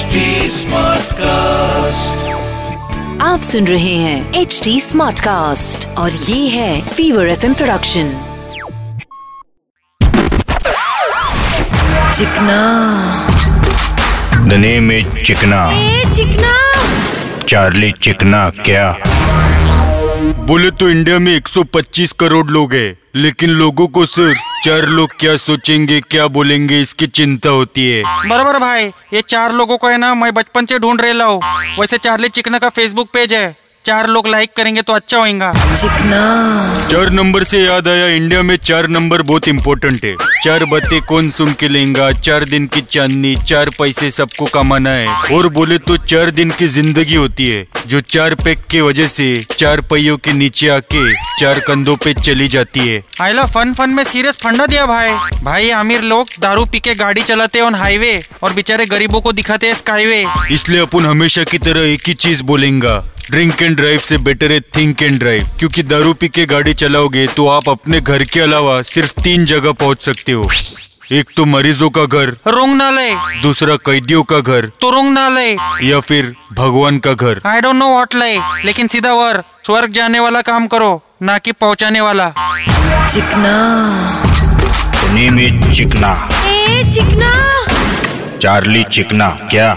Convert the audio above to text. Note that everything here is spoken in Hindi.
HD कास्ट आप सुन रहे हैं एच डी स्मार्ट कास्ट और ये है फीवर एफएम प्रोडक्शन चिकना। द नेम इज़ चिकना। ए चिकना। चार्ली चिकना क्या? बोले तो इंडिया में 125 करोड़ लोग हैं, लेकिन लोगों को सिर्फ़ चार लोग क्या सोचेंगे क्या बोलेंगे इसकी चिंता होती है। बराबर भाई ये चार लोगों को है ना मैं बचपन से ढूंढ रहा हूँ। वैसे चार्ली चिकना का फेसबुक पेज है। चार लोग लाइक करेंगे तो अच्छा होगा चिकना चार नंबर से याद आया इंडिया में चार नंबर बहुत इम्पोर्टेंट है। चार बातें कौन सुन के लेगा? चार दिन की चांदनी चार पैसे सबको कमाना है। और बोले तो चार दिन की ज़िंदगी होती है जो चार पैक के वजह से चार पहियों के नीचे आके चार कंधों पे चली जाती है। आइला फन फन में सीरियस फंडा दिया भाई। भाई अमीर लोग दारू पी के गाड़ी चलाते ऑन हाईवे और बेचारे गरीबों को दिखाते हैं स्काईवे इसलिए अपन हमेशा की तरह एक ही चीज़ बोलेंगा ड्रिंक एंड ड्राइव से बेटर है थिंक एंड ड्राइव क्योंकि दारू पी के गाड़ी चलाओगे तो आप अपने घर के अलावा सिर्फ़ तीन जगह पहुँच सकते हो। एक तो मरीजों का घर रोंग नाले दूसरा कैदियों का घर तो रोंग नाले या फिर भगवान का घर। I don't know what lie लेकिन सीधा वर स्वर्ग जाने वाला काम करो ना कि पहुँचाने वाला। चिकना। द नेम इज़ चिकना। ए चिकना। चार्ली चिकना क्या?